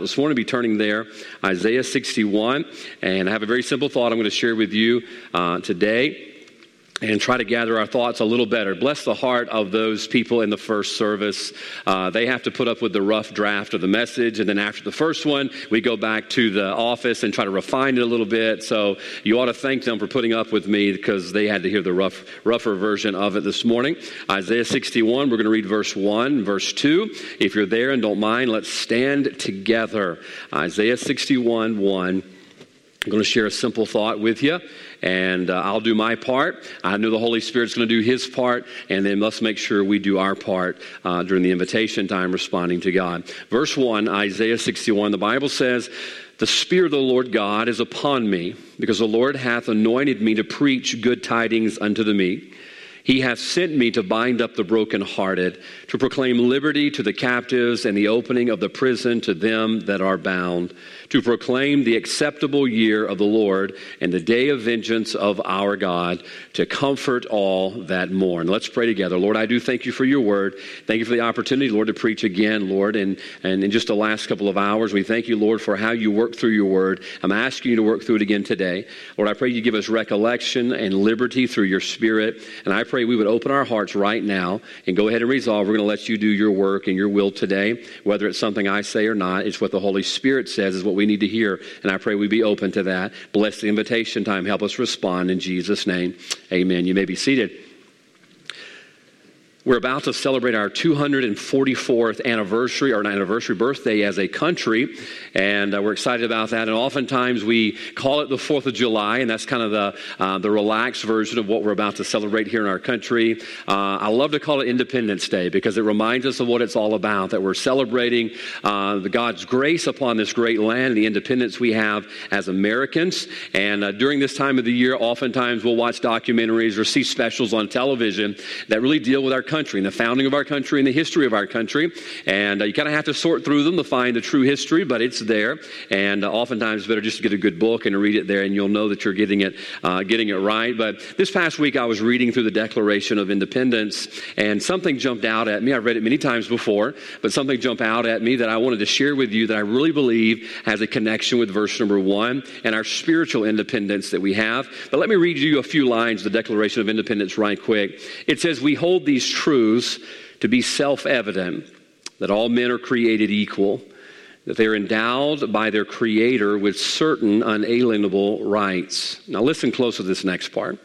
This morning, be turning there, Isaiah 61, and I have a very simple thought I'm going to share with you uh, today and try to gather our thoughts a little better. Bless the heart of those people in the first service. Uh, they have to put up with the rough draft of the message, and then after the first one, we go back to the office and try to refine it a little bit. So you ought to thank them for putting up with me because they had to hear the rough, rougher version of it this morning. Isaiah 61, we're going to read verse 1, verse 2. If you're there and don't mind, let's stand together. Isaiah 61, 1. I'm going to share a simple thought with you, and uh, I'll do my part. I know the Holy Spirit's going to do His part, and then let's make sure we do our part uh, during the invitation time responding to God. Verse 1, Isaiah 61, the Bible says, The Spirit of the Lord God is upon me, because the Lord hath anointed me to preach good tidings unto the meek. He hath sent me to bind up the brokenhearted, to proclaim liberty to the captives, and the opening of the prison to them that are bound to proclaim the acceptable year of the Lord and the day of vengeance of our God, to comfort all that mourn. Let's pray together. Lord, I do thank you for your word. Thank you for the opportunity, Lord, to preach again, Lord. And, and in just the last couple of hours, we thank you, Lord, for how you work through your word. I'm asking you to work through it again today. Lord, I pray you give us recollection and liberty through your spirit. And I pray we would open our hearts right now and go ahead and resolve we're going to let you do your work and your will today, whether it's something I say or not. It's what the Holy Spirit says is what we need to hear. And I pray we be open to that. Bless the invitation time. Help us respond in Jesus' name. Amen. You may be seated. We're about to celebrate our 244th anniversary, or anniversary birthday as a country, and uh, we're excited about that. And oftentimes we call it the 4th of July, and that's kind of the, uh, the relaxed version of what we're about to celebrate here in our country. Uh, I love to call it Independence Day because it reminds us of what it's all about, that we're celebrating uh, God's grace upon this great land and the independence we have as Americans. And uh, during this time of the year, oftentimes we'll watch documentaries or see specials on television that really deal with our country and the founding of our country and the history of our country. And uh, you kind of have to sort through them to find the true history, but it's there. And uh, oftentimes, it's better just to get a good book and read it there, and you'll know that you're getting it, uh, getting it right. But this past week, I was reading through the Declaration of Independence, and something jumped out at me. I've read it many times before, but something jumped out at me that I wanted to share with you that I really believe has a connection with verse number one and our spiritual independence that we have. But let me read you a few lines of the Declaration of Independence right quick. It says, We hold these truths to be self evident that all men are created equal, that they are endowed by their Creator with certain unalienable rights. Now, listen close to this next part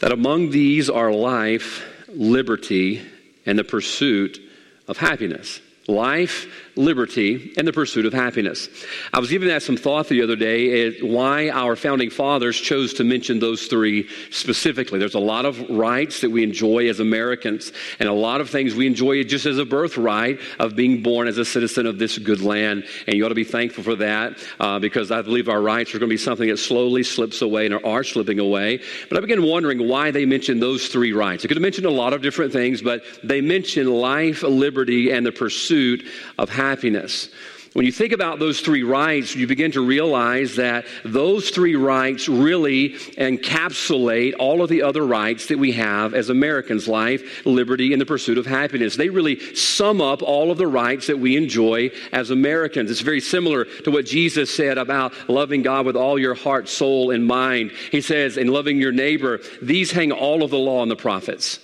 that among these are life, liberty, and the pursuit of happiness. Life, liberty, and the pursuit of happiness. I was giving that some thought the other day why our founding fathers chose to mention those three specifically. There's a lot of rights that we enjoy as Americans, and a lot of things we enjoy just as a birthright of being born as a citizen of this good land. And you ought to be thankful for that uh, because I believe our rights are going to be something that slowly slips away and are slipping away. But I began wondering why they mentioned those three rights. They could have mentioned a lot of different things, but they mentioned life, liberty, and the pursuit of happiness happiness. When you think about those three rights, you begin to realize that those three rights really encapsulate all of the other rights that we have as Americans life, liberty, and the pursuit of happiness. They really sum up all of the rights that we enjoy as Americans. It's very similar to what Jesus said about loving God with all your heart, soul, and mind. He says, in loving your neighbor, these hang all of the law and the prophets.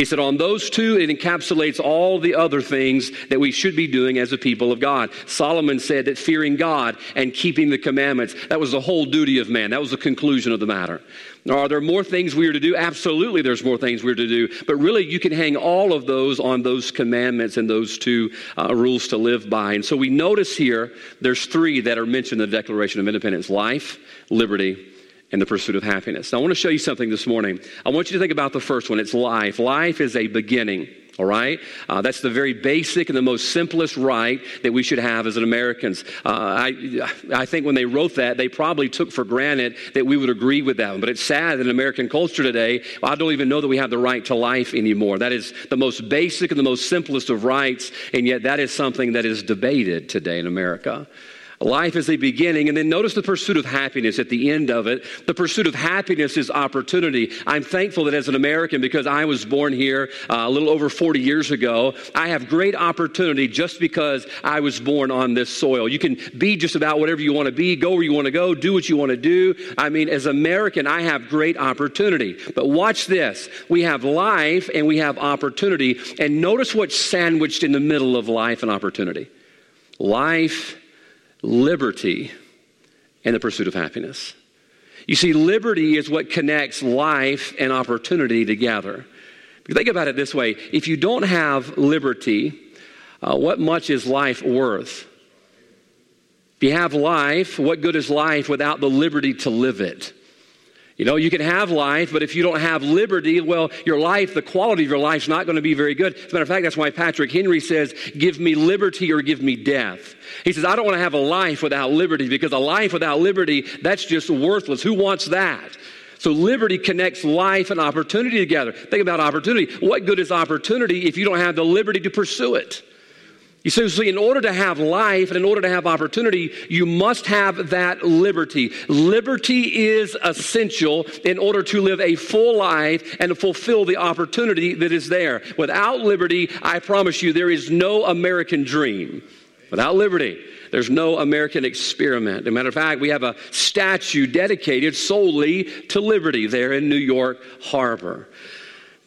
He said, on those two, it encapsulates all the other things that we should be doing as a people of God. Solomon said that fearing God and keeping the commandments, that was the whole duty of man. That was the conclusion of the matter. Are there more things we are to do? Absolutely, there's more things we're to do. But really, you can hang all of those on those commandments and those two uh, rules to live by. And so we notice here there's three that are mentioned in the Declaration of Independence life, liberty, and the pursuit of happiness. Now, I want to show you something this morning. I want you to think about the first one it's life. Life is a beginning. All right? Uh, that's the very basic and the most simplest right that we should have as Americans. Uh, I, I think when they wrote that, they probably took for granted that we would agree with that. But it's sad that in American culture today, I don't even know that we have the right to life anymore. That is the most basic and the most simplest of rights, and yet that is something that is debated today in America. Life is a beginning, and then notice the pursuit of happiness at the end of it. The pursuit of happiness is opportunity. I'm thankful that as an American, because I was born here uh, a little over 40 years ago, I have great opportunity just because I was born on this soil. You can be just about whatever you want to be, go where you want to go, do what you want to do. I mean, as American, I have great opportunity. But watch this we have life and we have opportunity, and notice what's sandwiched in the middle of life and opportunity life liberty, and the pursuit of happiness. You see, liberty is what connects life and opportunity together. Think about it this way if you don't have liberty, uh, what much is life worth? If you have life, what good is life without the liberty to live it? You know, you can have life, but if you don't have liberty, well, your life, the quality of your life is not going to be very good. As a matter of fact, that's why Patrick Henry says, Give me liberty or give me death. He says, I don't want to have a life without liberty because a life without liberty, that's just worthless. Who wants that? So liberty connects life and opportunity together. Think about opportunity. What good is opportunity if you don't have the liberty to pursue it? You see, in order to have life and in order to have opportunity, you must have that liberty. Liberty is essential in order to live a full life and to fulfill the opportunity that is there. Without liberty, I promise you, there is no American dream. Without liberty, there's no American experiment. As a matter of fact, we have a statue dedicated solely to liberty there in New York Harbor.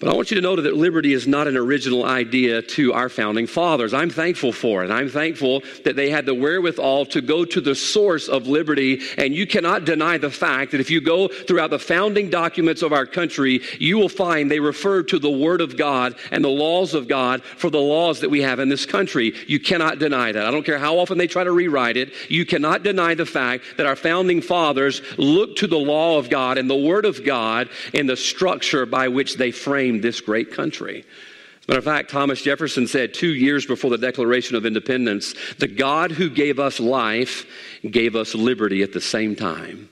But I want you to know that liberty is not an original idea to our founding fathers. I'm thankful for it. I'm thankful that they had the wherewithal to go to the source of liberty. And you cannot deny the fact that if you go throughout the founding documents of our country, you will find they refer to the Word of God and the laws of God for the laws that we have in this country. You cannot deny that. I don't care how often they try to rewrite it. You cannot deny the fact that our founding fathers looked to the law of God and the Word of God in the structure by which they framed this great country. Matter of fact, Thomas Jefferson said two years before the Declaration of Independence, the God who gave us life gave us liberty at the same time.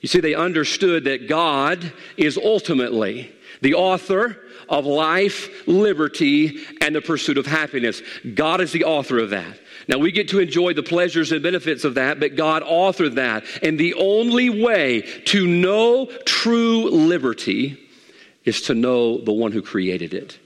You see, they understood that God is ultimately the author of life, liberty, and the pursuit of happiness. God is the author of that. Now, we get to enjoy the pleasures and benefits of that, but God authored that. And the only way to know true liberty is to know the one who created it.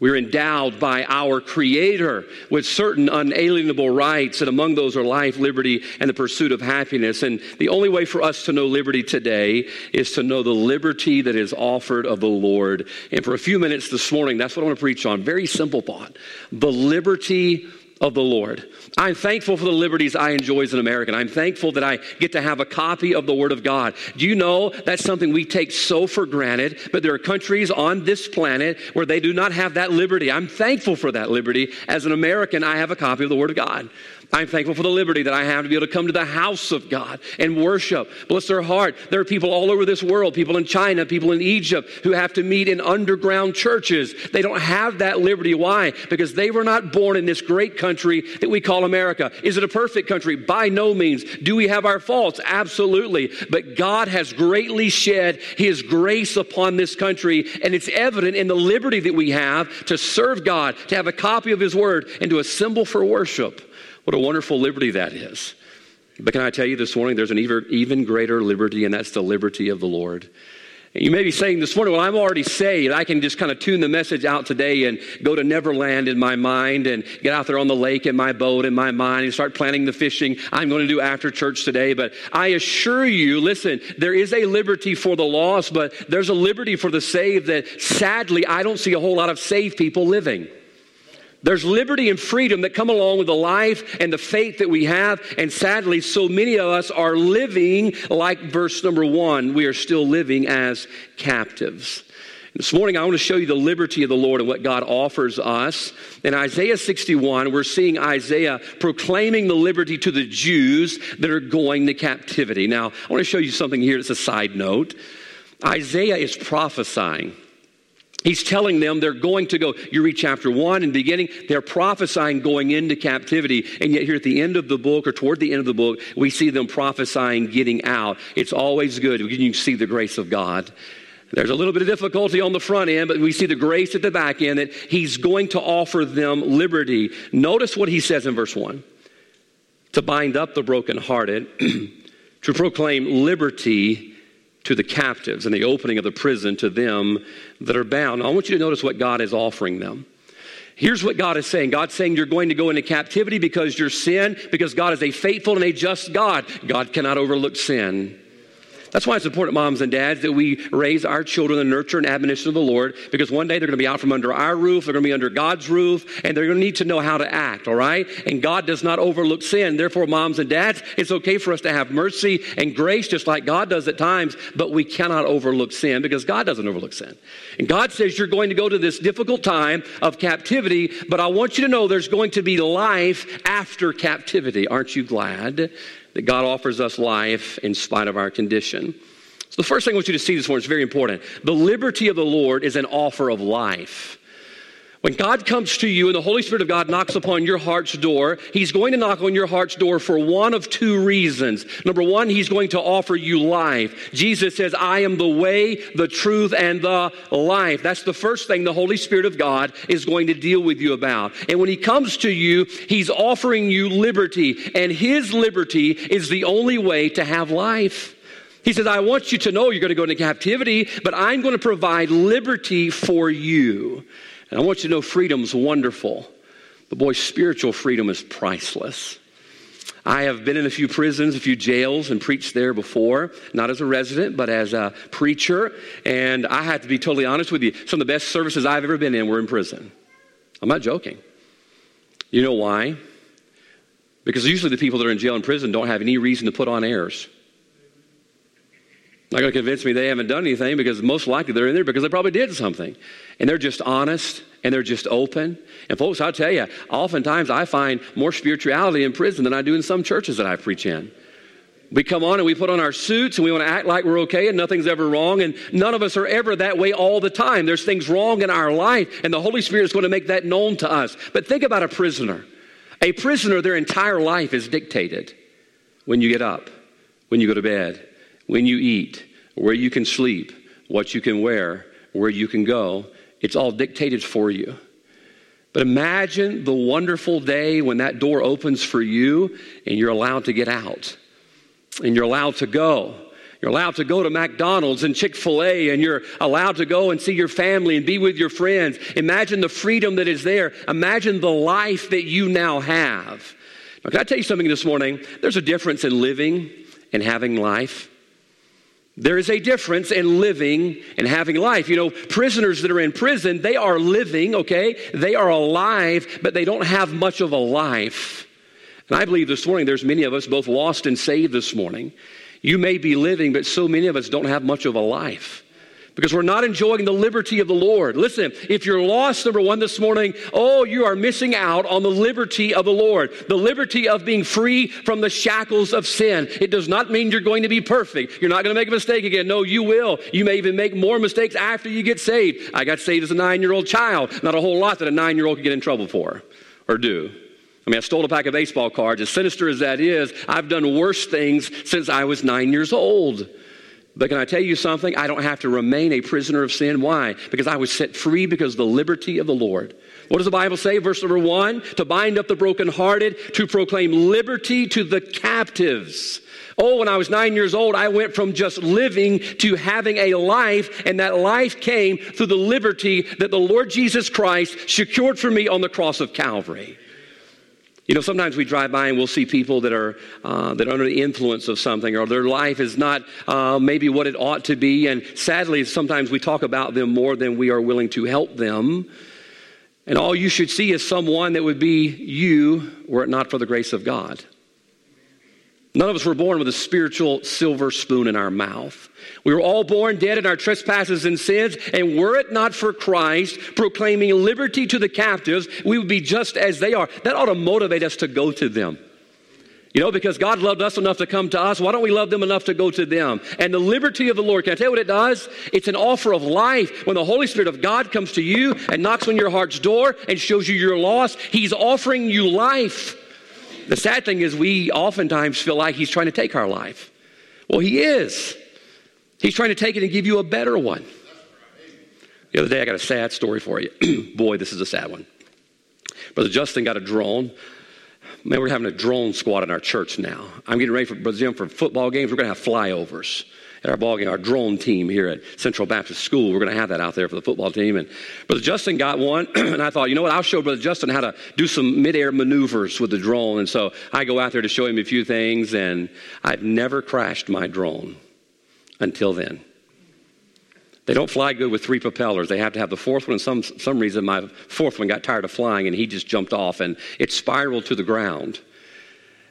We're endowed by our Creator with certain unalienable rights, and among those are life, liberty, and the pursuit of happiness. And the only way for us to know liberty today is to know the liberty that is offered of the Lord. And for a few minutes this morning, that's what I want to preach on. Very simple thought the liberty of the Lord. I'm thankful for the liberties I enjoy as an American. I'm thankful that I get to have a copy of the Word of God. Do you know that's something we take so for granted? But there are countries on this planet where they do not have that liberty. I'm thankful for that liberty. As an American, I have a copy of the Word of God. I'm thankful for the liberty that I have to be able to come to the house of God and worship. Bless their heart. There are people all over this world, people in China, people in Egypt, who have to meet in underground churches. They don't have that liberty. Why? Because they were not born in this great country that we call America. Is it a perfect country? By no means. Do we have our faults? Absolutely. But God has greatly shed His grace upon this country, and it's evident in the liberty that we have to serve God, to have a copy of His Word, and to assemble for worship. What a wonderful liberty that is. But can I tell you this morning, there's an even greater liberty, and that's the liberty of the Lord. And you may be saying this morning, well, I'm already saved. I can just kind of tune the message out today and go to Neverland in my mind and get out there on the lake in my boat in my mind and start planning the fishing I'm going to do after church today. But I assure you, listen, there is a liberty for the lost, but there's a liberty for the saved that sadly I don't see a whole lot of saved people living. There's liberty and freedom that come along with the life and the faith that we have. And sadly, so many of us are living like verse number one. We are still living as captives. This morning, I want to show you the liberty of the Lord and what God offers us. In Isaiah 61, we're seeing Isaiah proclaiming the liberty to the Jews that are going to captivity. Now, I want to show you something here that's a side note. Isaiah is prophesying. He's telling them they're going to go. You read chapter one and beginning, they're prophesying going into captivity. And yet, here at the end of the book, or toward the end of the book, we see them prophesying getting out. It's always good when you see the grace of God. There's a little bit of difficulty on the front end, but we see the grace at the back end that he's going to offer them liberty. Notice what he says in verse 1 to bind up the brokenhearted, to proclaim liberty to the captives and the opening of the prison to them that are bound. I want you to notice what God is offering them. Here's what God is saying God's saying you're going to go into captivity because you're sin, because God is a faithful and a just God. God cannot overlook sin. That's why it's important, moms and dads, that we raise our children in the nurture and admonition of the Lord because one day they're going to be out from under our roof, they're going to be under God's roof, and they're going to need to know how to act, all right? And God does not overlook sin. Therefore, moms and dads, it's okay for us to have mercy and grace just like God does at times, but we cannot overlook sin because God doesn't overlook sin. And God says you're going to go to this difficult time of captivity, but I want you to know there's going to be life after captivity. Aren't you glad? That God offers us life in spite of our condition. So, the first thing I want you to see this morning is very important. The liberty of the Lord is an offer of life. When God comes to you and the Holy Spirit of God knocks upon your heart's door, He's going to knock on your heart's door for one of two reasons. Number one, He's going to offer you life. Jesus says, I am the way, the truth, and the life. That's the first thing the Holy Spirit of God is going to deal with you about. And when He comes to you, He's offering you liberty, and His liberty is the only way to have life. He says, I want you to know you're going to go into captivity, but I'm going to provide liberty for you. And I want you to know freedom's wonderful. But boy, spiritual freedom is priceless. I have been in a few prisons, a few jails, and preached there before, not as a resident, but as a preacher. And I have to be totally honest with you. Some of the best services I've ever been in were in prison. I'm not joking. You know why? Because usually the people that are in jail and prison don't have any reason to put on airs. Not going to convince me they haven't done anything because most likely they're in there because they probably did something. And they're just honest and they're just open. And folks, I'll tell you, oftentimes I find more spirituality in prison than I do in some churches that I preach in. We come on and we put on our suits and we want to act like we're okay and nothing's ever wrong. And none of us are ever that way all the time. There's things wrong in our life, and the Holy Spirit is going to make that known to us. But think about a prisoner. A prisoner, their entire life is dictated when you get up, when you go to bed, when you eat, where you can sleep, what you can wear, where you can go. It's all dictated for you. But imagine the wonderful day when that door opens for you and you're allowed to get out and you're allowed to go. You're allowed to go to McDonald's and Chick fil A, and you're allowed to go and see your family and be with your friends. Imagine the freedom that is there. Imagine the life that you now have. Now, can I tell you something this morning? There's a difference in living and having life. There is a difference in living and having life. You know, prisoners that are in prison, they are living, okay? They are alive, but they don't have much of a life. And I believe this morning there's many of us both lost and saved this morning. You may be living, but so many of us don't have much of a life because we're not enjoying the liberty of the Lord. Listen, if you're lost, number one this morning, oh, you are missing out on the liberty of the Lord, the liberty of being free from the shackles of sin. It does not mean you're going to be perfect. You're not going to make a mistake again. No, you will. You may even make more mistakes after you get saved. I got saved as a nine year old child, not a whole lot that a nine year old could get in trouble for or do. I mean, I stole a pack of baseball cards. As sinister as that is, I've done worse things since I was nine years old. But can I tell you something? I don't have to remain a prisoner of sin. Why? Because I was set free because of the liberty of the Lord. What does the Bible say? Verse number one to bind up the brokenhearted, to proclaim liberty to the captives. Oh, when I was nine years old, I went from just living to having a life, and that life came through the liberty that the Lord Jesus Christ secured for me on the cross of Calvary. You know, sometimes we drive by and we'll see people that are uh, that are under the influence of something, or their life is not uh, maybe what it ought to be. And sadly, sometimes we talk about them more than we are willing to help them. And all you should see is someone that would be you, were it not for the grace of God. None of us were born with a spiritual silver spoon in our mouth. We were all born dead in our trespasses and sins, and were it not for Christ proclaiming liberty to the captives, we would be just as they are. That ought to motivate us to go to them. You know, because God loved us enough to come to us, why don't we love them enough to go to them? And the liberty of the Lord, can I tell you what it does? It's an offer of life. When the Holy Spirit of God comes to you and knocks on your heart's door and shows you you're lost, He's offering you life. The sad thing is, we oftentimes feel like He's trying to take our life. Well, He is. He's trying to take it and give you a better one. The other day, I got a sad story for you. Boy, this is a sad one. Brother Justin got a drone Man, we're having a drone squad in our church now. I'm getting ready for Brazil for football games. We're going to have flyovers at our ball game, our drone team here at Central Baptist School. We're going to have that out there for the football team. And Brother Justin got one, and I thought, you know what? I'll show Brother Justin how to do some midair maneuvers with the drone. And so I go out there to show him a few things, and I've never crashed my drone until then. They don't fly good with three propellers. They have to have the fourth one. And some some reason, my fourth one got tired of flying, and he just jumped off, and it spiraled to the ground.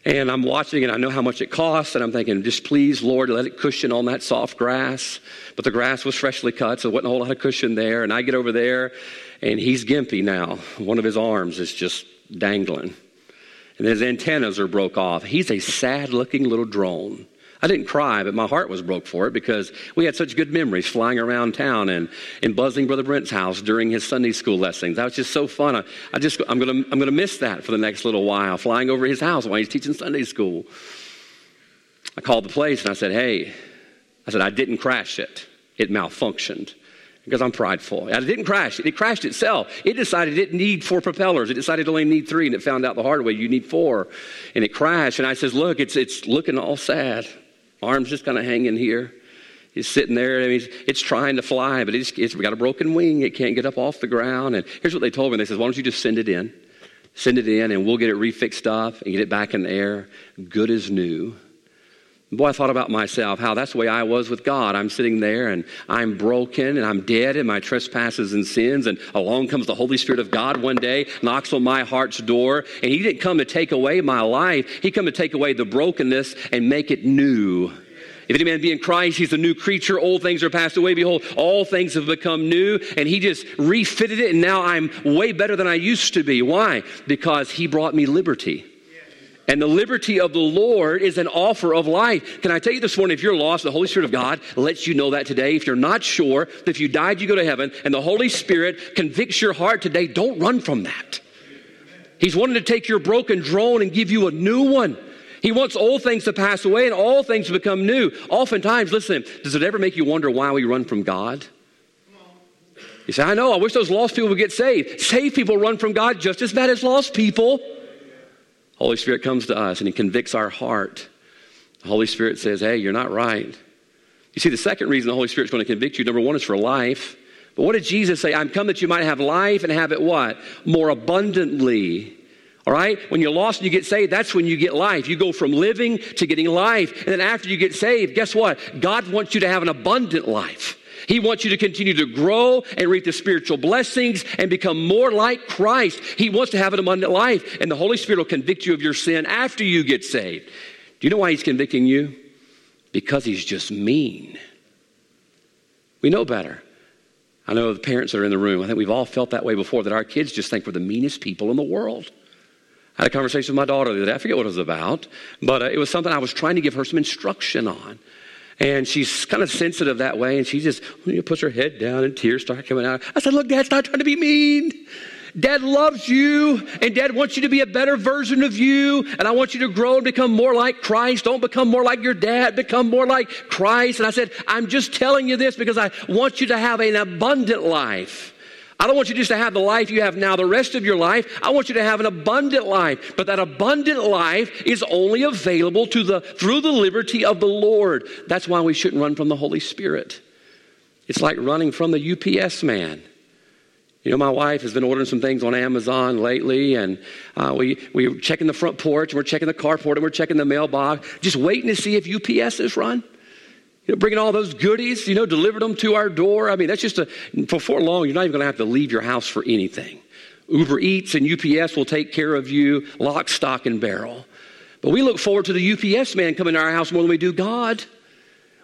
And I'm watching, and I know how much it costs, and I'm thinking, just please, Lord, let it cushion on that soft grass. But the grass was freshly cut, so there wasn't a whole lot of cushion there. And I get over there, and he's gimpy now. One of his arms is just dangling, and his antennas are broke off. He's a sad-looking little drone. I didn't cry, but my heart was broke for it because we had such good memories flying around town and, and buzzing Brother Brent's house during his Sunday school lessons. That was just so fun. I, I just, I'm going to I'm gonna miss that for the next little while, flying over his house while he's teaching Sunday school. I called the place and I said, hey, I said, I didn't crash it. It malfunctioned because I'm prideful. It didn't crash. It crashed itself. It decided it didn't need four propellers. It decided it only need three, and it found out the hard way you need four. And it crashed. And I says, look, it's, it's looking all sad. Arms just kind of hanging here. He's sitting there. I mean, it's trying to fly, but it's, it's got a broken wing. It can't get up off the ground. And here's what they told me. They said, why don't you just send it in? Send it in, and we'll get it refixed up and get it back in the air, good as new. Boy, I thought about myself, how that's the way I was with God. I'm sitting there and I'm broken and I'm dead in my trespasses and sins. And along comes the Holy Spirit of God one day, knocks on my heart's door. And He didn't come to take away my life, He come to take away the brokenness and make it new. If any man be in Christ, he's a new creature. Old things are passed away. Behold, all things have become new. And he just refitted it, and now I'm way better than I used to be. Why? Because he brought me liberty. And the liberty of the Lord is an offer of life. Can I tell you this morning, if you're lost, the Holy Spirit of God lets you know that today. If you're not sure that if you died, you go to heaven, and the Holy Spirit convicts your heart today, don't run from that. He's wanting to take your broken drone and give you a new one. He wants old things to pass away and all things to become new. Oftentimes, listen, does it ever make you wonder why we run from God? You say, I know, I wish those lost people would get saved. Saved people run from God just as bad as lost people. Holy Spirit comes to us and He convicts our heart. The Holy Spirit says, Hey, you're not right. You see, the second reason the Holy Spirit's going to convict you, number one, is for life. But what did Jesus say? I'm come that you might have life and have it what? More abundantly. All right? When you're lost and you get saved, that's when you get life. You go from living to getting life. And then after you get saved, guess what? God wants you to have an abundant life. He wants you to continue to grow and reap the spiritual blessings and become more like Christ. He wants to have an abundant life. And the Holy Spirit will convict you of your sin after you get saved. Do you know why He's convicting you? Because He's just mean. We know better. I know the parents that are in the room, I think we've all felt that way before, that our kids just think we're the meanest people in the world. I had a conversation with my daughter the other day. I forget what it was about, but uh, it was something I was trying to give her some instruction on. And she's kind of sensitive that way, and she just puts her head down and tears start coming out. I said, Look, Dad's not trying to be mean. Dad loves you, and Dad wants you to be a better version of you, and I want you to grow and become more like Christ. Don't become more like your dad, become more like Christ. And I said, I'm just telling you this because I want you to have an abundant life. I don't want you just to have the life you have now the rest of your life. I want you to have an abundant life. But that abundant life is only available to the, through the liberty of the Lord. That's why we shouldn't run from the Holy Spirit. It's like running from the UPS man. You know, my wife has been ordering some things on Amazon lately, and uh, we, we're checking the front porch, and we're checking the carport, and we're checking the mailbox, just waiting to see if UPS is run you know, bringing all those goodies, you know, delivered them to our door. I mean, that's just a, before long, you're not even going to have to leave your house for anything. Uber Eats and UPS will take care of you, lock, stock, and barrel. But we look forward to the UPS man coming to our house more than we do God.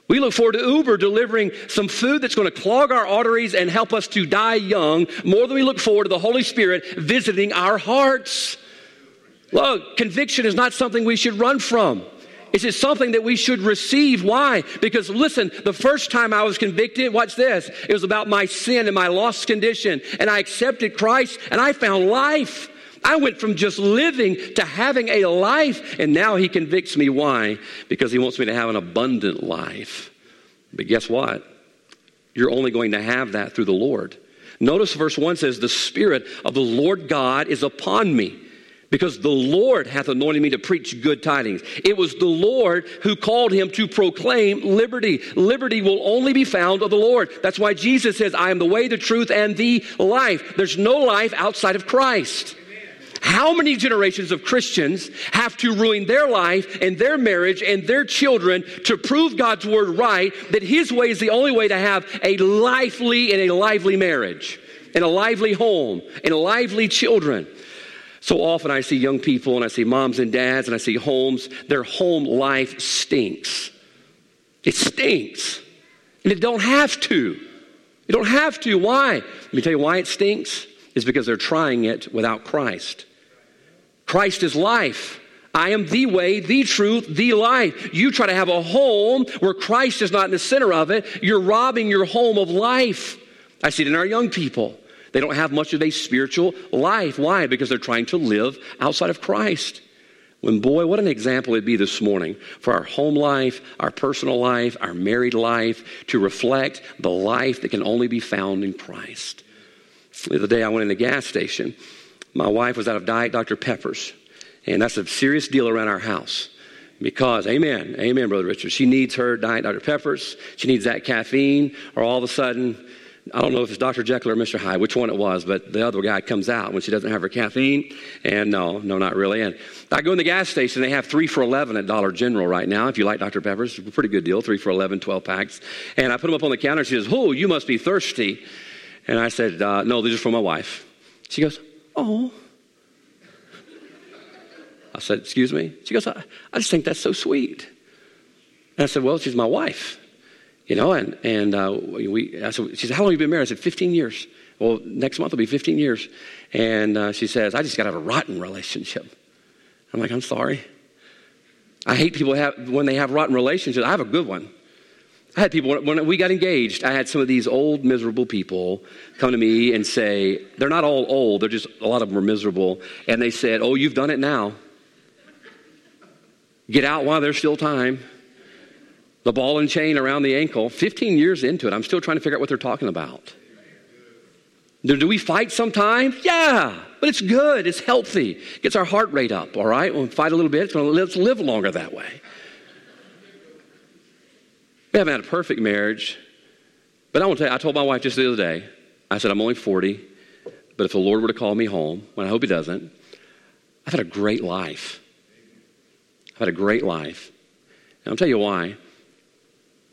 We look forward to Uber delivering some food that's going to clog our arteries and help us to die young more than we look forward to the Holy Spirit visiting our hearts. Look, conviction is not something we should run from. Is it something that we should receive? Why? Because listen, the first time I was convicted, watch this, it was about my sin and my lost condition. And I accepted Christ and I found life. I went from just living to having a life. And now he convicts me. Why? Because he wants me to have an abundant life. But guess what? You're only going to have that through the Lord. Notice verse 1 says, The Spirit of the Lord God is upon me because the Lord hath anointed me to preach good tidings. It was the Lord who called him to proclaim liberty. Liberty will only be found of the Lord. That's why Jesus says, I am the way, the truth, and the life. There's no life outside of Christ. How many generations of Christians have to ruin their life and their marriage and their children to prove God's word right that His way is the only way to have a lively and a lively marriage, and a lively home, and lively children? So often I see young people and I see moms and dads and I see homes, their home life stinks. It stinks. And it don't have to. You don't have to. Why? Let me tell you why it stinks. Is because they're trying it without Christ. Christ is life. I am the way, the truth, the life. You try to have a home where Christ is not in the center of it, you're robbing your home of life. I see it in our young people. They don't have much of a spiritual life. Why? Because they're trying to live outside of Christ. When, boy, what an example it'd be this morning for our home life, our personal life, our married life to reflect the life that can only be found in Christ. The other day I went in the gas station. My wife was out of Diet Dr. Peppers, and that's a serious deal around our house. Because, amen, amen, Brother Richard. She needs her Diet Dr. Peppers. She needs that caffeine, or all of a sudden, I don't know if it's Dr. Jekyll or Mr. Hyde, which one it was, but the other guy comes out when she doesn't have her caffeine. And no, no, not really. And I go in the gas station, they have three for 11 at Dollar General right now. If you like Dr. Pepper's, it's a pretty good deal, three for 11, 12 packs. And I put them up on the counter. She says, Oh, you must be thirsty. And I said, uh, No, these are for my wife. She goes, Oh. I said, Excuse me? She goes, I, I just think that's so sweet. And I said, Well, she's my wife. You know, and, and uh, we, I said, she said, How long have you been married? I said, 15 years. Well, next month will be 15 years. And uh, she says, I just got to have a rotten relationship. I'm like, I'm sorry. I hate people have, when they have rotten relationships. I have a good one. I had people, when we got engaged, I had some of these old, miserable people come to me and say, they're not all old, they're just, a lot of them are miserable. And they said, Oh, you've done it now. Get out while there's still time the ball and chain around the ankle. 15 years into it, I'm still trying to figure out what they're talking about. Do, we fight sometimes? Yeah, but it's good. It's healthy. Gets our heart rate up, all right? We'll fight a little bit. Let's live, longer that way. We haven't had a perfect marriage, but I want to tell you, I told my wife just the other day, I said, I'm only 40, but if the Lord were to call me home, and I hope He doesn't, I've had a great life. I've had a great life. And I'll tell you why.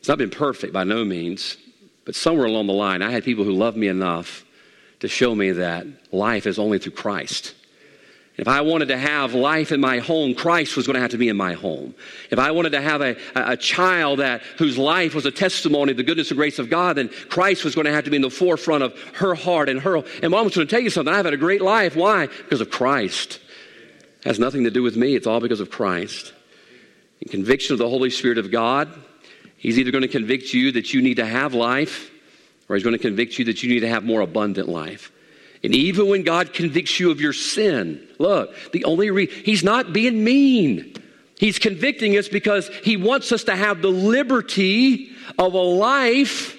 It's not been perfect by no means, but somewhere along the line, I had people who loved me enough to show me that life is only through Christ. If I wanted to have life in my home, Christ was going to have to be in my home. If I wanted to have a, a child that whose life was a testimony of the goodness and grace of God, then Christ was going to have to be in the forefront of her heart and her. And mom's going to tell you something. I've had a great life. Why? Because of Christ. It has nothing to do with me. It's all because of Christ. In conviction of the Holy Spirit of God, He's either going to convict you that you need to have life, or he's going to convict you that you need to have more abundant life. And even when God convicts you of your sin, look, the only reason, he's not being mean. He's convicting us because he wants us to have the liberty of a life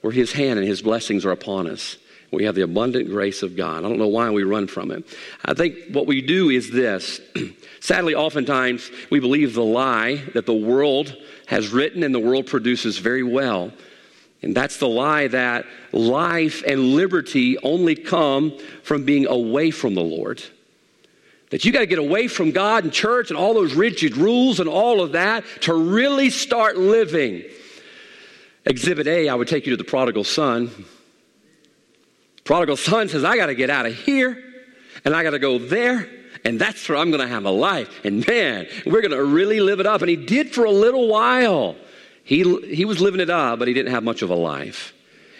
where his hand and his blessings are upon us. We have the abundant grace of God. I don't know why we run from it. I think what we do is this. Sadly, oftentimes we believe the lie that the world has written and the world produces very well. And that's the lie that life and liberty only come from being away from the Lord. That you got to get away from God and church and all those rigid rules and all of that to really start living. Exhibit A, I would take you to the prodigal son. Prodigal son says, I got to get out of here and I got to go there and that's where I'm going to have a life. And man, we're going to really live it up. And he did for a little while. He, he was living it up, but he didn't have much of a life.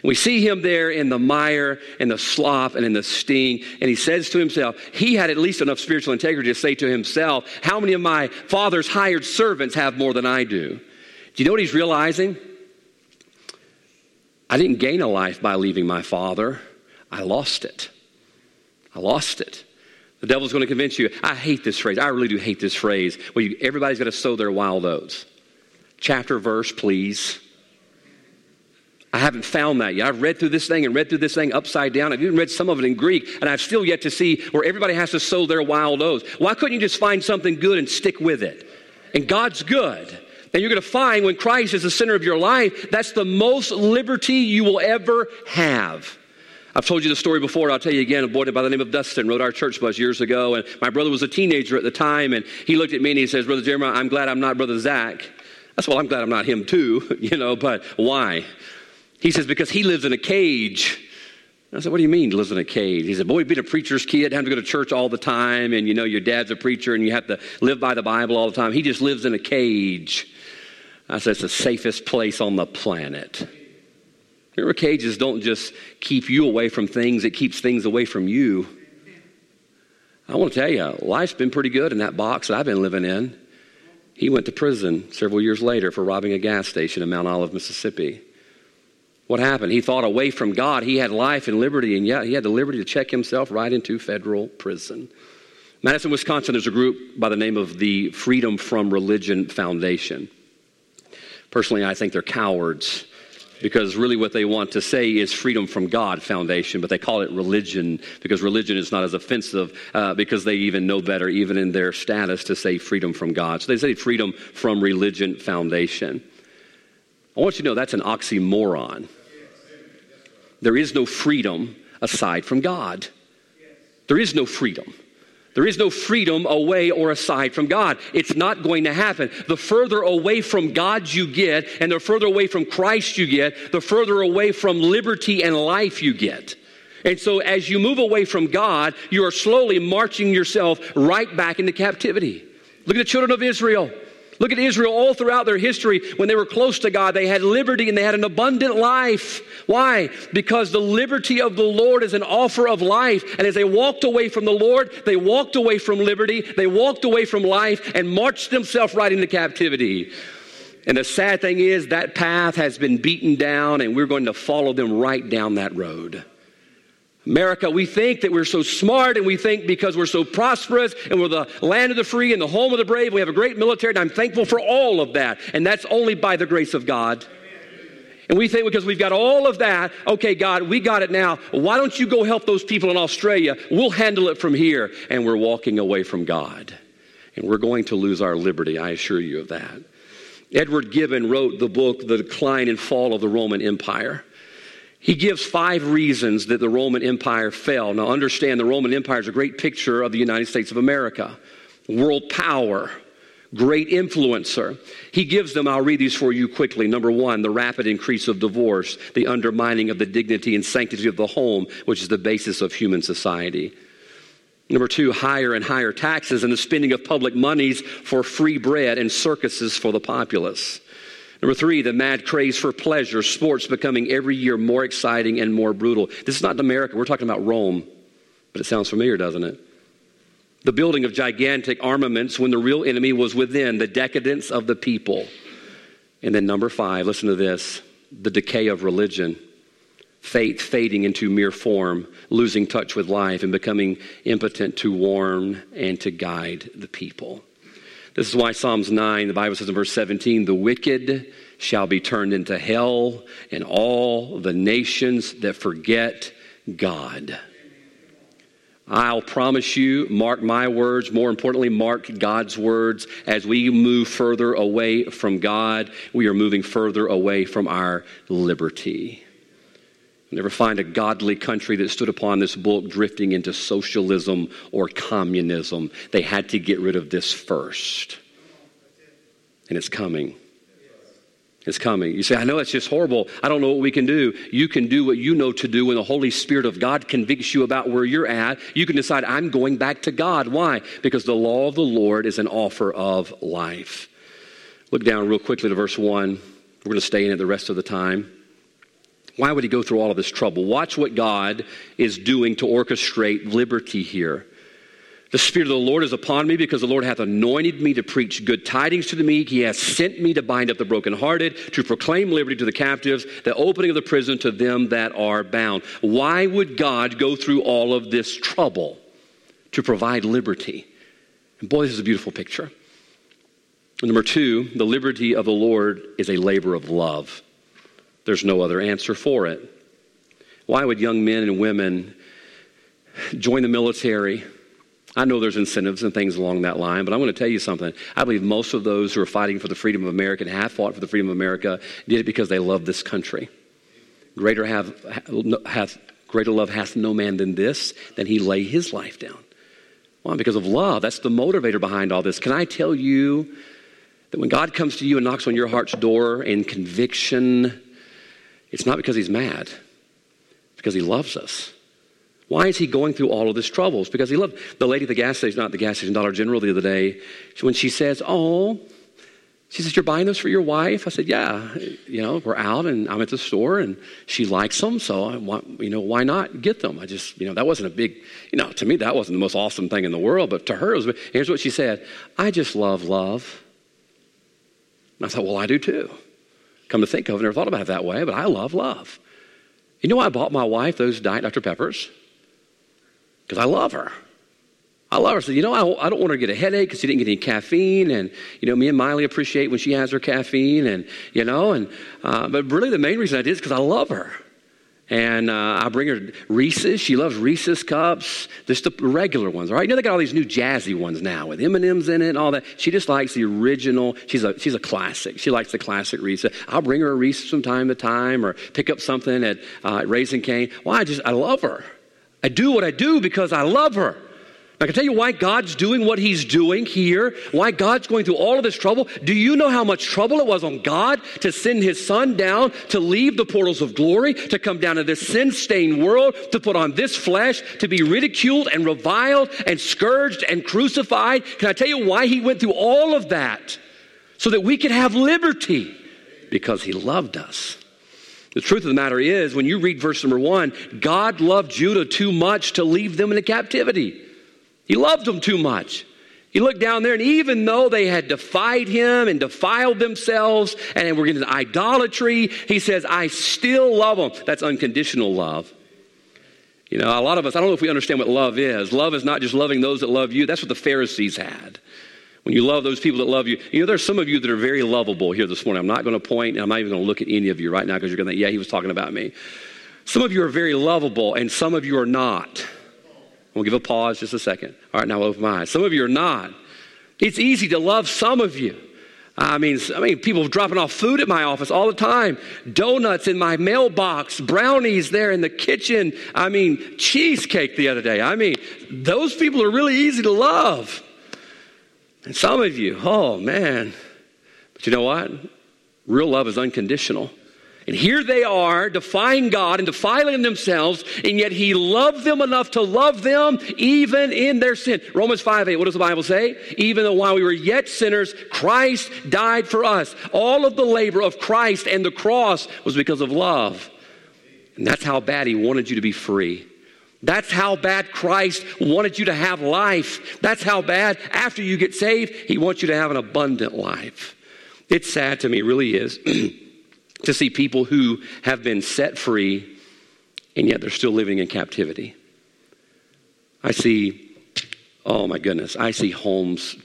We see him there in the mire and the slop and in the sting, and he says to himself, he had at least enough spiritual integrity to say to himself, How many of my father's hired servants have more than I do? Do you know what he's realizing? I didn't gain a life by leaving my father, I lost it. I lost it. The devil's going to convince you. I hate this phrase. I really do hate this phrase. Well, everybody's got to sow their wild oats. Chapter, verse, please. I haven't found that yet. I've read through this thing and read through this thing upside down. I've even read some of it in Greek, and I've still yet to see where everybody has to sow their wild oats. Why couldn't you just find something good and stick with it? And God's good. And you're going to find when Christ is the center of your life, that's the most liberty you will ever have. I've told you the story before, I'll tell you again. A boy by the name of Dustin rode our church bus years ago, and my brother was a teenager at the time, and he looked at me and he says, Brother Jeremiah, I'm glad I'm not Brother Zach. I said, Well, I'm glad I'm not him too, you know, but why? He says, Because he lives in a cage. I said, What do you mean, lives in a cage? He said, Boy, being a preacher's kid, having to go to church all the time, and you know, your dad's a preacher and you have to live by the Bible all the time. He just lives in a cage. I said, It's the safest place on the planet. Cages don't just keep you away from things, it keeps things away from you. I want to tell you, life's been pretty good in that box that I've been living in. He went to prison several years later for robbing a gas station in Mount Olive, Mississippi. What happened? He thought away from God, he had life and liberty, and yet he had the liberty to check himself right into federal prison. Madison, Wisconsin, there's a group by the name of the Freedom from Religion Foundation. Personally, I think they're cowards because really what they want to say is Freedom from God Foundation, but they call it religion because religion is not as offensive uh, because they even know better, even in their status, to say freedom from God. So they say Freedom from Religion Foundation. I want you to know that's an oxymoron. There is no freedom aside from God. There is no freedom. There is no freedom away or aside from God. It's not going to happen. The further away from God you get, and the further away from Christ you get, the further away from liberty and life you get. And so, as you move away from God, you are slowly marching yourself right back into captivity. Look at the children of Israel. Look at Israel all throughout their history. When they were close to God, they had liberty and they had an abundant life. Why? Because the liberty of the Lord is an offer of life. And as they walked away from the Lord, they walked away from liberty, they walked away from life, and marched themselves right into captivity. And the sad thing is, that path has been beaten down, and we're going to follow them right down that road. America, we think that we're so smart and we think because we're so prosperous and we're the land of the free and the home of the brave, we have a great military, and I'm thankful for all of that. And that's only by the grace of God. And we think because we've got all of that, okay, God, we got it now. Why don't you go help those people in Australia? We'll handle it from here. And we're walking away from God. And we're going to lose our liberty, I assure you of that. Edward Gibbon wrote the book, The Decline and Fall of the Roman Empire. He gives five reasons that the Roman Empire fell. Now, understand the Roman Empire is a great picture of the United States of America. World power, great influencer. He gives them, I'll read these for you quickly. Number one, the rapid increase of divorce, the undermining of the dignity and sanctity of the home, which is the basis of human society. Number two, higher and higher taxes and the spending of public monies for free bread and circuses for the populace. Number three, the mad craze for pleasure, sports becoming every year more exciting and more brutal. This is not America, we're talking about Rome, but it sounds familiar, doesn't it? The building of gigantic armaments when the real enemy was within, the decadence of the people. And then number five, listen to this the decay of religion, faith fading into mere form, losing touch with life, and becoming impotent to warn and to guide the people. This is why Psalms 9, the Bible says in verse 17, the wicked shall be turned into hell, and all the nations that forget God. I'll promise you, mark my words, more importantly, mark God's words. As we move further away from God, we are moving further away from our liberty. Never find a godly country that stood upon this book drifting into socialism or communism. They had to get rid of this first. And it's coming. It's coming. You say, I know it's just horrible. I don't know what we can do. You can do what you know to do when the Holy Spirit of God convicts you about where you're at. You can decide, I'm going back to God. Why? Because the law of the Lord is an offer of life. Look down real quickly to verse 1. We're going to stay in it the rest of the time. Why would he go through all of this trouble? Watch what God is doing to orchestrate liberty here. The Spirit of the Lord is upon me because the Lord hath anointed me to preach good tidings to the meek. He has sent me to bind up the brokenhearted, to proclaim liberty to the captives, the opening of the prison to them that are bound. Why would God go through all of this trouble? To provide liberty. And boy, this is a beautiful picture. Number two, the liberty of the Lord is a labor of love. There's no other answer for it. Why would young men and women join the military? I know there's incentives and things along that line, but I'm going to tell you something. I believe most of those who are fighting for the freedom of America and have fought for the freedom of America did it because they love this country. Greater have, hath, greater love hath no man than this, than he lay his life down. Why? Because of love. That's the motivator behind all this. Can I tell you that when God comes to you and knocks on your heart's door in conviction, it's not because he's mad, it's because he loves us. Why is he going through all of this troubles? Because he loved the lady at the gas station, not the gas station, Dollar General the other day, when she says, Oh, she says, You're buying those for your wife? I said, Yeah. You know, we're out and I'm at the store and she likes them, so I want, you know, why not get them? I just, you know, that wasn't a big, you know, to me, that wasn't the most awesome thing in the world, but to her, it was, here's what she said I just love love. And I thought, Well, I do too. Come to think of it, I never thought about it that way, but I love love. You know why I bought my wife those Diet Dr. Peppers? Because I love her. I love her. So, you know, I, I don't want her to get a headache because she didn't get any caffeine. And, you know, me and Miley appreciate when she has her caffeine. And, you know, and, uh, but really the main reason I did is because I love her. And uh, I bring her Reese's. She loves Reese's cups, just the regular ones, right? You know they got all these new jazzy ones now with M and M's in it and all that. She just likes the original. She's a she's a classic. She likes the classic Reese's. I'll bring her a Reese's from time to time, or pick up something at uh, Raising Cane. Well, I just I love her. I do what I do because I love her. I can tell you why God's doing what He's doing here, why God's going through all of this trouble. Do you know how much trouble it was on God to send His Son down to leave the portals of glory, to come down to this sin stained world, to put on this flesh, to be ridiculed and reviled and scourged and crucified? Can I tell you why He went through all of that? So that we could have liberty because He loved us. The truth of the matter is, when you read verse number one, God loved Judah too much to leave them in captivity. He loved them too much. He looked down there, and even though they had defied him and defiled themselves and were getting idolatry, he says, I still love them. That's unconditional love. You know, a lot of us, I don't know if we understand what love is. Love is not just loving those that love you, that's what the Pharisees had. When you love those people that love you, you know, there's some of you that are very lovable here this morning. I'm not going to point, and I'm not even going to look at any of you right now because you're going to, yeah, he was talking about me. Some of you are very lovable, and some of you are not. We'll give a pause just a second. All right, now open my eyes. Some of you are not. It's easy to love some of you. I mean, I mean, people dropping off food at my office all the time. Donuts in my mailbox, brownies there in the kitchen. I mean, cheesecake the other day. I mean, those people are really easy to love. And some of you, oh man. But you know what? Real love is unconditional. And here they are defying God and defiling themselves, and yet He loved them enough to love them even in their sin. Romans 5 8, what does the Bible say? Even though while we were yet sinners, Christ died for us. All of the labor of Christ and the cross was because of love. And that's how bad He wanted you to be free. That's how bad Christ wanted you to have life. That's how bad, after you get saved, He wants you to have an abundant life. It's sad to me, really is. to see people who have been set free and yet they're still living in captivity. I see, oh my goodness, I see homes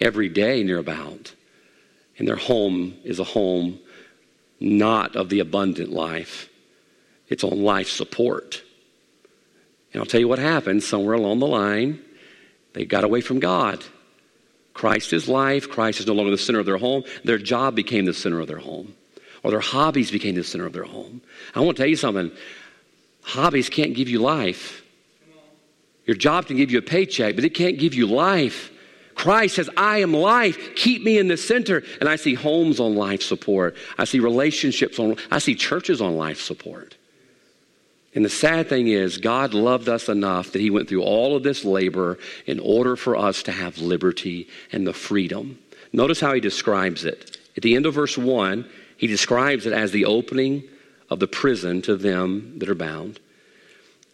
every day near about, and their home is a home not of the abundant life, it's on life support. And I'll tell you what happened somewhere along the line, they got away from God. Christ is life. Christ is no longer the center of their home. Their job became the center of their home or their hobbies became the center of their home. I want to tell you something hobbies can't give you life. Your job can give you a paycheck, but it can't give you life. Christ says, I am life. Keep me in the center. And I see homes on life support. I see relationships on, I see churches on life support. And the sad thing is, God loved us enough that He went through all of this labor in order for us to have liberty and the freedom. Notice how He describes it. At the end of verse 1, he describes it as the opening of the prison to them that are bound.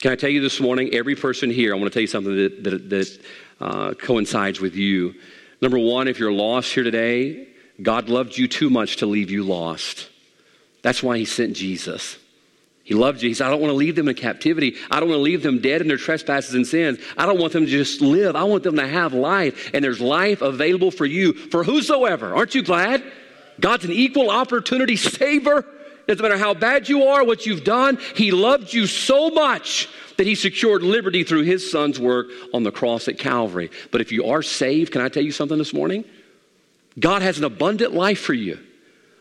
Can I tell you this morning, every person here, I want to tell you something that, that, that uh, coincides with you. Number one, if you're lost here today, God loved you too much to leave you lost. That's why He sent Jesus. He loved you. He said, I don't want to leave them in captivity. I don't want to leave them dead in their trespasses and sins. I don't want them to just live. I want them to have life. And there's life available for you, for whosoever. Aren't you glad? God's an equal opportunity saver. Doesn't matter how bad you are, what you've done. He loved you so much that he secured liberty through his son's work on the cross at Calvary. But if you are saved, can I tell you something this morning? God has an abundant life for you.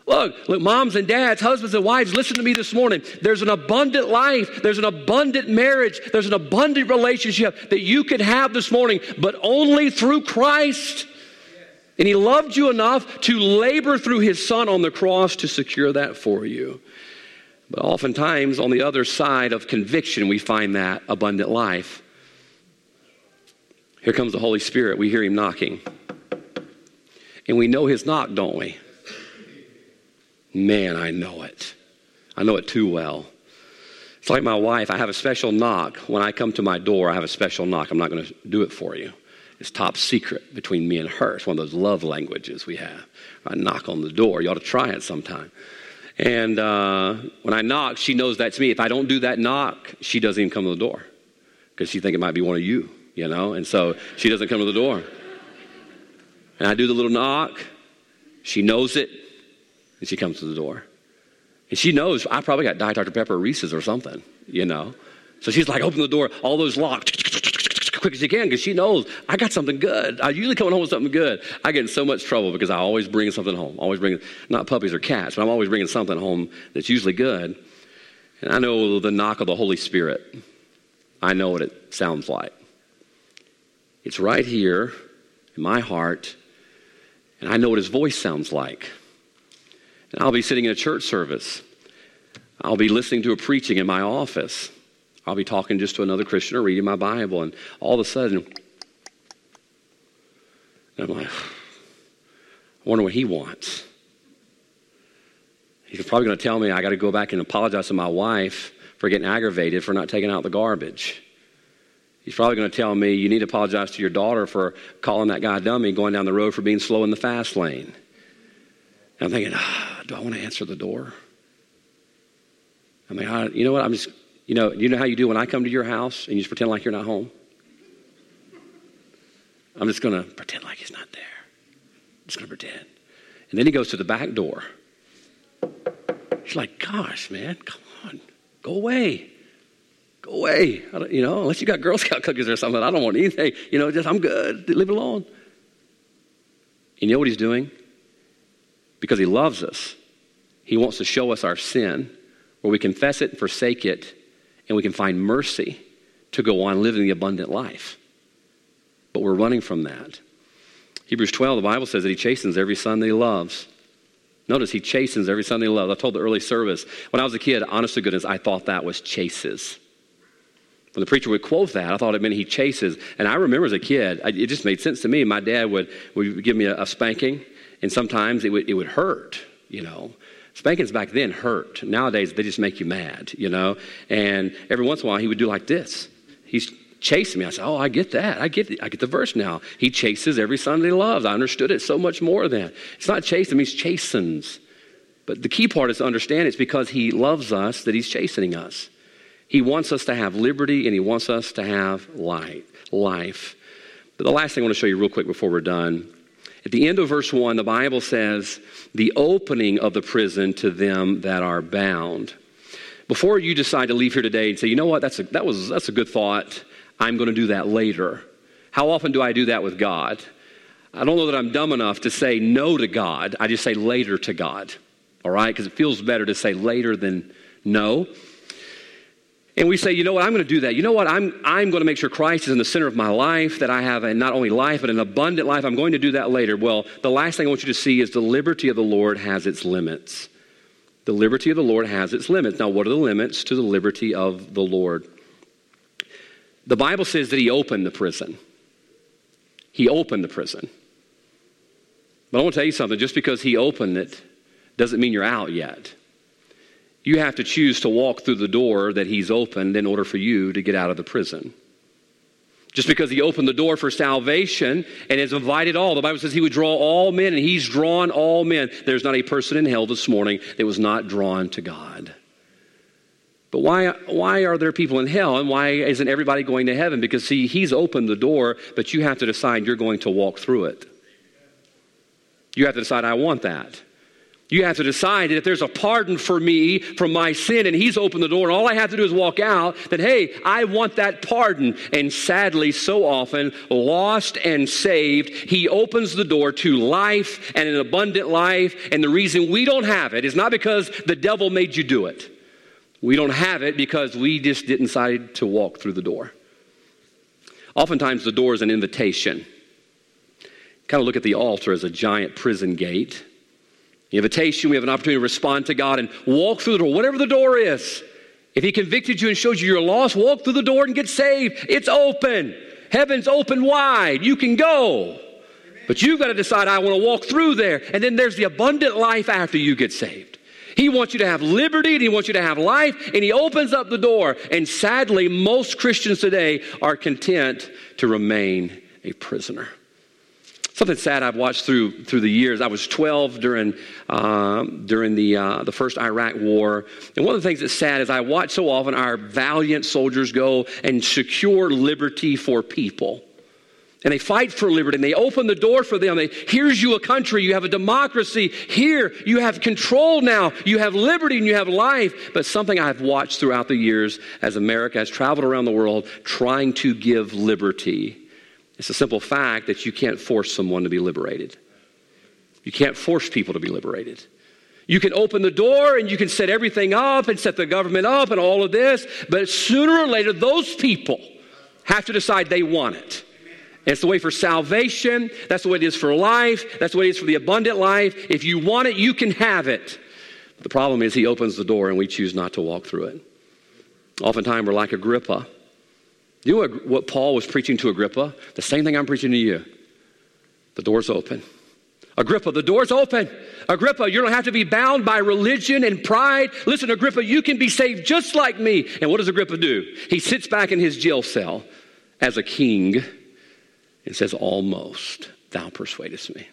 Look, look, moms and dads, husbands and wives, listen to me this morning. There's an abundant life, there's an abundant marriage, there's an abundant relationship that you can have this morning, but only through Christ. And He loved you enough to labor through His Son on the cross to secure that for you. But oftentimes, on the other side of conviction, we find that abundant life. Here comes the Holy Spirit. We hear Him knocking. And we know His knock, don't we? Man, I know it. I know it too well. It's like my wife. I have a special knock. When I come to my door, I have a special knock. I'm not going to do it for you. It's top secret between me and her. It's one of those love languages we have. I knock on the door. You ought to try it sometime. And uh, when I knock, she knows that's me. If I don't do that knock, she doesn't even come to the door because she think it might be one of you, you know. And so she doesn't come to the door. And I do the little knock. She knows it, and she comes to the door. And she knows I probably got Diet Dr. Pepper Reese's or something, you know. So she's like, open the door, all those locks, quick as you can, because she knows I got something good. I usually come home with something good. I get in so much trouble because I always bring something home. Always bring, not puppies or cats, but I'm always bringing something home that's usually good. And I know the knock of the Holy Spirit. I know what it sounds like. It's right here in my heart, and I know what his voice sounds like. And I'll be sitting in a church service. I'll be listening to a preaching in my office. I'll be talking just to another Christian or reading my Bible, and all of a sudden, I'm like, I wonder what he wants. He's probably going to tell me I got to go back and apologize to my wife for getting aggravated for not taking out the garbage. He's probably going to tell me you need to apologize to your daughter for calling that guy dummy going down the road for being slow in the fast lane. And I'm thinking, ah, do I want to answer the door? I mean, I, you know what? I'm just, you know, you know how you do when I come to your house and you just pretend like you're not home? I'm just going to pretend like he's not there. I'm just going to pretend. And then he goes to the back door. He's like, gosh, man, come on, go away. Go away. you know, unless you got Girl Scout cookies or something, I don't want anything. You know, just, I'm good. Leave it alone. You know what he's doing? Because he loves us. He wants to show us our sin, where we confess it and forsake it, and we can find mercy to go on living the abundant life. But we're running from that. Hebrews 12, the Bible says that he chastens every son that he loves. Notice he chastens every son that he loves. I told the early service, when I was a kid, honest to goodness, I thought that was chases. When the preacher would quote that, I thought it meant he chases. And I remember as a kid, it just made sense to me. My dad would, would give me a, a spanking, and sometimes it would, it would hurt, you know. Spankings back then hurt. Nowadays, they just make you mad, you know. And every once in a while, he would do like this. He's chasing me. I said, "Oh, I get that. I get, I get the verse now. He chases every son that he loves. I understood it so much more then. It's not chasing; he's chastens. But the key part is to understand it's because he loves us that he's chastening us. He wants us to have liberty and he wants us to have light, life. But the last thing I want to show you real quick before we're done at the end of verse 1, the Bible says, the opening of the prison to them that are bound. Before you decide to leave here today and say, you know what, that's a, that was, that's a good thought, I'm going to do that later. How often do I do that with God? I don't know that I'm dumb enough to say no to God. I just say later to God, all right? Because it feels better to say later than no. And we say, you know what, I'm going to do that. You know what, I'm, I'm going to make sure Christ is in the center of my life, that I have a, not only life, but an abundant life. I'm going to do that later. Well, the last thing I want you to see is the liberty of the Lord has its limits. The liberty of the Lord has its limits. Now, what are the limits to the liberty of the Lord? The Bible says that He opened the prison. He opened the prison. But I want to tell you something just because He opened it doesn't mean you're out yet. You have to choose to walk through the door that He's opened in order for you to get out of the prison. Just because He opened the door for salvation and has invited all, the Bible says He would draw all men, and He's drawn all men. There's not a person in hell this morning that was not drawn to God. But why, why are there people in hell and why isn't everybody going to heaven? Because, see, He's opened the door, but you have to decide you're going to walk through it. You have to decide, I want that. You have to decide that if there's a pardon for me from my sin and he's opened the door and all I have to do is walk out, that hey, I want that pardon. And sadly, so often, lost and saved, he opens the door to life and an abundant life. And the reason we don't have it is not because the devil made you do it. We don't have it because we just didn't decide to walk through the door. Oftentimes, the door is an invitation. Kind of look at the altar as a giant prison gate. Invitation, we have an opportunity to respond to God and walk through the door, whatever the door is. If He convicted you and showed you you're lost, walk through the door and get saved. It's open. Heaven's open wide. You can go. But you've got to decide, I want to walk through there. And then there's the abundant life after you get saved. He wants you to have liberty and he wants you to have life and he opens up the door. And sadly, most Christians today are content to remain a prisoner. Something sad I've watched through through the years. I was 12 during um, during the uh, the first Iraq War, and one of the things that's sad is I watch so often our valiant soldiers go and secure liberty for people. And they fight for liberty and they open the door for them. They, here's you a country. You have a democracy. Here you have control now. You have liberty and you have life. But something I've watched throughout the years as America has traveled around the world trying to give liberty. It's a simple fact that you can't force someone to be liberated. You can't force people to be liberated. You can open the door and you can set everything up and set the government up and all of this, but sooner or later, those people have to decide they want it. It's the way for salvation. That's the way it is for life. That's the way it is for the abundant life. If you want it, you can have it. But the problem is, he opens the door and we choose not to walk through it. Oftentimes, we're like Agrippa. You know what Paul was preaching to Agrippa? The same thing I'm preaching to you. The door's open. Agrippa, the door's open. Agrippa, you don't have to be bound by religion and pride. Listen, Agrippa, you can be saved just like me. And what does Agrippa do? He sits back in his jail cell as a king and says, Almost thou persuadest me.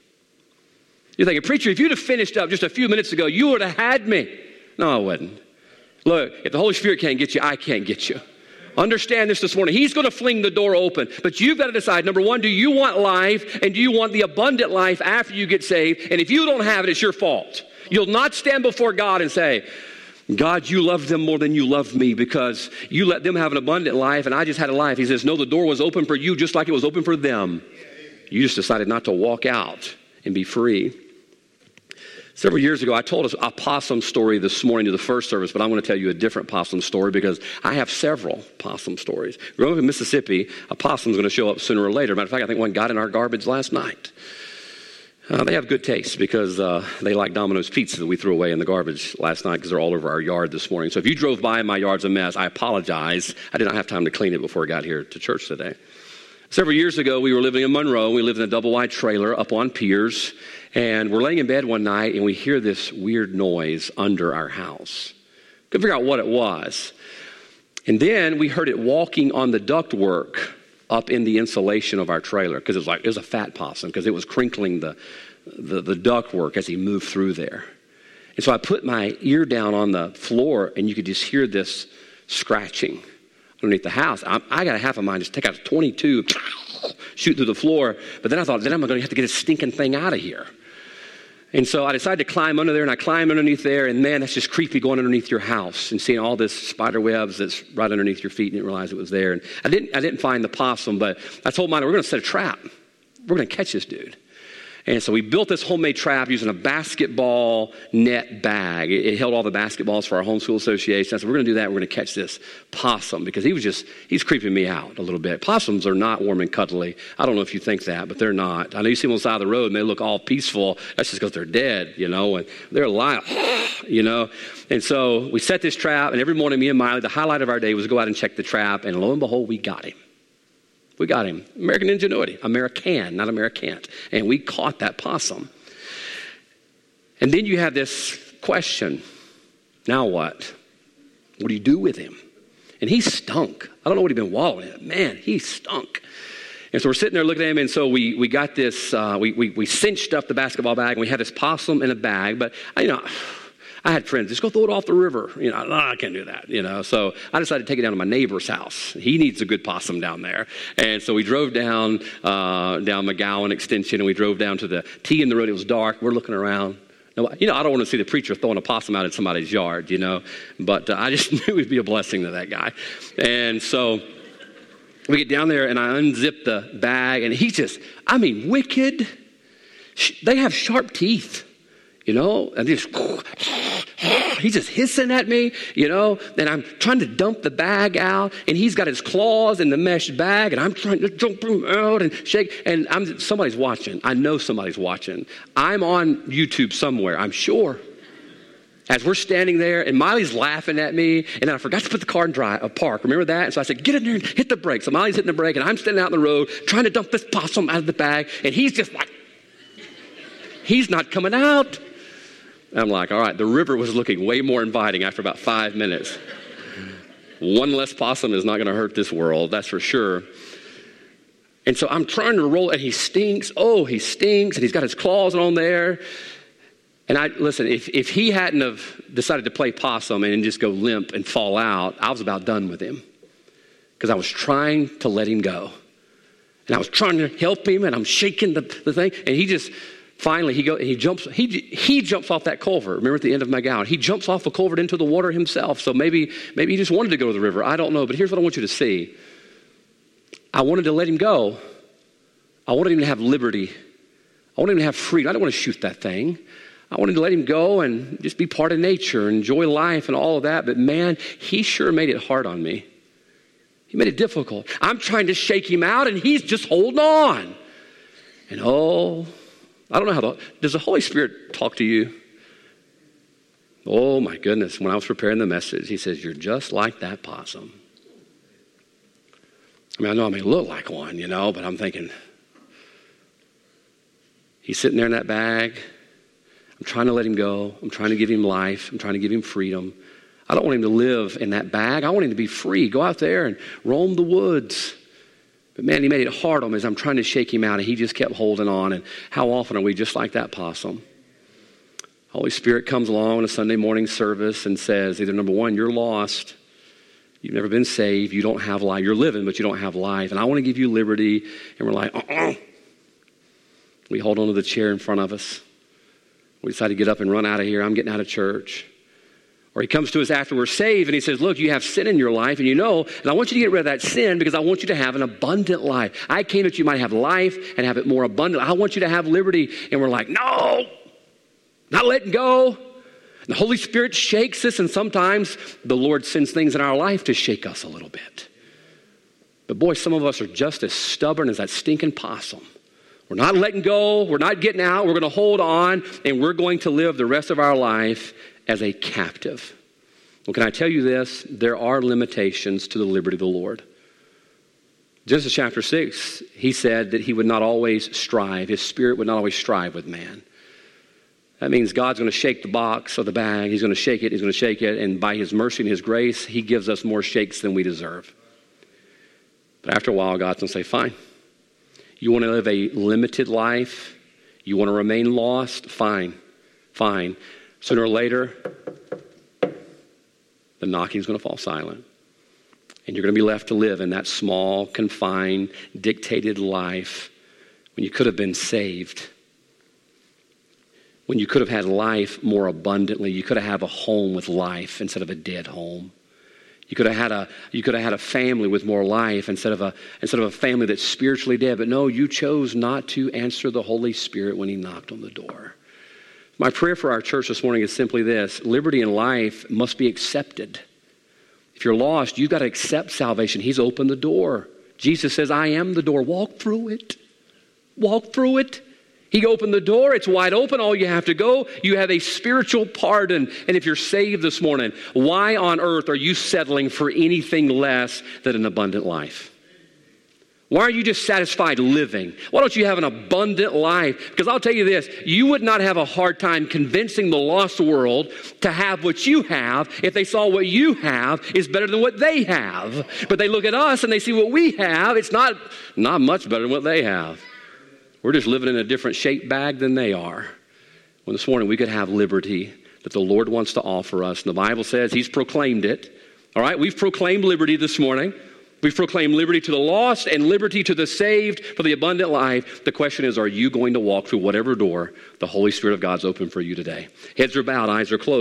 You're thinking, Preacher, if you'd have finished up just a few minutes ago, you would have had me. No, I wouldn't. Look, if the Holy Spirit can't get you, I can't get you. Understand this this morning. He's going to fling the door open. But you've got to decide number one, do you want life and do you want the abundant life after you get saved? And if you don't have it, it's your fault. You'll not stand before God and say, God, you love them more than you love me because you let them have an abundant life and I just had a life. He says, No, the door was open for you just like it was open for them. You just decided not to walk out and be free. Several years ago, I told a possum story this morning to the first service, but I'm going to tell you a different possum story because I have several possum stories. Growing up in Mississippi, a possum is going to show up sooner or later. Matter of fact, I think one got in our garbage last night. Uh, they have good taste because uh, they like Domino's pizza that we threw away in the garbage last night because they're all over our yard this morning. So if you drove by my yard's a mess, I apologize. I did not have time to clean it before I got here to church today. Several years ago, we were living in Monroe. We lived in a double wide trailer up on piers. And we're laying in bed one night and we hear this weird noise under our house. Couldn't figure out what it was. And then we heard it walking on the ductwork up in the insulation of our trailer because it was like it was a fat possum because it was crinkling the, the, the ductwork as he moved through there. And so I put my ear down on the floor and you could just hear this scratching underneath the house. I, I got a half a mind just take out a 22, shoot through the floor. But then I thought, then I'm going to have to get this stinking thing out of here. And so I decided to climb under there, and I climbed underneath there, and man, that's just creepy going underneath your house and seeing all this spider webs that's right underneath your feet, and didn't realize it was there. And I didn't, I didn't find the possum, but I told mine, we're going to set a trap. We're going to catch this dude. And so we built this homemade trap using a basketball net bag. It, it held all the basketballs for our homeschool association. I said, we're going to do that. We're going to catch this possum because he was just, he's creeping me out a little bit. Possums are not warm and cuddly. I don't know if you think that, but they're not. I know you see them on the side of the road and they look all peaceful. That's just because they're dead, you know, and they're alive, you know. And so we set this trap, and every morning, me and Miley, the highlight of our day was to go out and check the trap, and lo and behold, we got him. We got him. American ingenuity. American, not Americant. And we caught that possum. And then you have this question now what? What do you do with him? And he stunk. I don't know what he'd been wallowing in. Man, he stunk. And so we're sitting there looking at him, and so we, we got this, uh, we, we, we cinched up the basketball bag, and we had this possum in a bag. But, you know, I had friends, just go throw it off the river. You know, I can't do that, you know. So I decided to take it down to my neighbor's house. He needs a good possum down there. And so we drove down, uh, down McGowan Extension and we drove down to the T in the road. It was dark. We're looking around. You know, I don't want to see the preacher throwing a possum out in somebody's yard, you know, but uh, I just knew it would be a blessing to that guy. And so we get down there and I unzip the bag and he's just, I mean, wicked. They have sharp teeth, you know, and just, he's just hissing at me, you know, and I'm trying to dump the bag out and he's got his claws in the mesh bag and I'm trying to jump him out and shake and I'm, somebody's watching. I know somebody's watching. I'm on YouTube somewhere, I'm sure as we're standing there, and Miley's laughing at me, and I forgot to put the car in dry, a uh, park. Remember that? And so I said, get in there and hit the brake. So Miley's hitting the brake, and I'm standing out in the road trying to dump this possum out of the bag, and he's just like, he's not coming out. I'm like, all right, the river was looking way more inviting after about five minutes. One less possum is not going to hurt this world, that's for sure. And so I'm trying to roll, and he stinks. Oh, he stinks, and he's got his claws on there. And I listen, if, if he hadn't have decided to play possum and just go limp and fall out, I was about done with him. Because I was trying to let him go. And I was trying to help him and I'm shaking the, the thing. And he just finally he go he jumps he he jumps off that culvert. Remember at the end of McGowan. He jumps off the culvert into the water himself. So maybe maybe he just wanted to go to the river. I don't know. But here's what I want you to see. I wanted to let him go. I wanted him to have liberty. I wanted him to have freedom. I don't want to shoot that thing. I wanted to let him go and just be part of nature, enjoy life and all of that. But man, he sure made it hard on me. He made it difficult. I'm trying to shake him out and he's just holding on. And oh, I don't know how the, does the Holy Spirit talk to you? Oh my goodness, when I was preparing the message, he says, You're just like that possum. I mean, I know I may look like one, you know, but I'm thinking, he's sitting there in that bag. I'm trying to let him go. I'm trying to give him life. I'm trying to give him freedom. I don't want him to live in that bag. I want him to be free. Go out there and roam the woods. But man, he made it hard on me as I'm trying to shake him out, and he just kept holding on. And how often are we just like that possum? Holy Spirit comes along in a Sunday morning service and says, either number one, you're lost. You've never been saved. You don't have life. You're living, but you don't have life. And I want to give you liberty. And we're like, uh-uh. We hold on to the chair in front of us. We decide to get up and run out of here. I'm getting out of church. Or he comes to us after we're saved and he says, Look, you have sin in your life, and you know, and I want you to get rid of that sin because I want you to have an abundant life. I came that you might have life and have it more abundant. I want you to have liberty. And we're like, No, not letting go. And The Holy Spirit shakes us, and sometimes the Lord sends things in our life to shake us a little bit. But boy, some of us are just as stubborn as that stinking possum. We're not letting go. We're not getting out. We're going to hold on, and we're going to live the rest of our life as a captive. Well, can I tell you this? There are limitations to the liberty of the Lord. Genesis chapter 6, he said that he would not always strive, his spirit would not always strive with man. That means God's going to shake the box or the bag. He's going to shake it, he's going to shake it, and by his mercy and his grace, he gives us more shakes than we deserve. But after a while, God's going to say, Fine, you want to live a limited life? You want to remain lost? Fine, fine. Sooner or later, the knocking is going to fall silent. And you're going to be left to live in that small, confined, dictated life when you could have been saved. When you could have had life more abundantly. You could have had a home with life instead of a dead home. You could have had a you could have had a family with more life instead of a instead of a family that's spiritually dead. But no, you chose not to answer the Holy Spirit when he knocked on the door. My prayer for our church this morning is simply this liberty and life must be accepted. If you're lost, you've got to accept salvation. He's opened the door. Jesus says, I am the door. Walk through it. Walk through it. He opened the door, it's wide open. All you have to go, you have a spiritual pardon. And if you're saved this morning, why on earth are you settling for anything less than an abundant life? Why are you just satisfied living? Why don't you have an abundant life? Because I'll tell you this you would not have a hard time convincing the lost world to have what you have if they saw what you have is better than what they have. But they look at us and they see what we have, it's not, not much better than what they have. We're just living in a different shaped bag than they are. When this morning we could have liberty that the Lord wants to offer us. And the Bible says He's proclaimed it. All right, we've proclaimed liberty this morning. We proclaim liberty to the lost and liberty to the saved for the abundant life. The question is, are you going to walk through whatever door the Holy Spirit of God's open for you today? Heads are bowed, eyes are closed.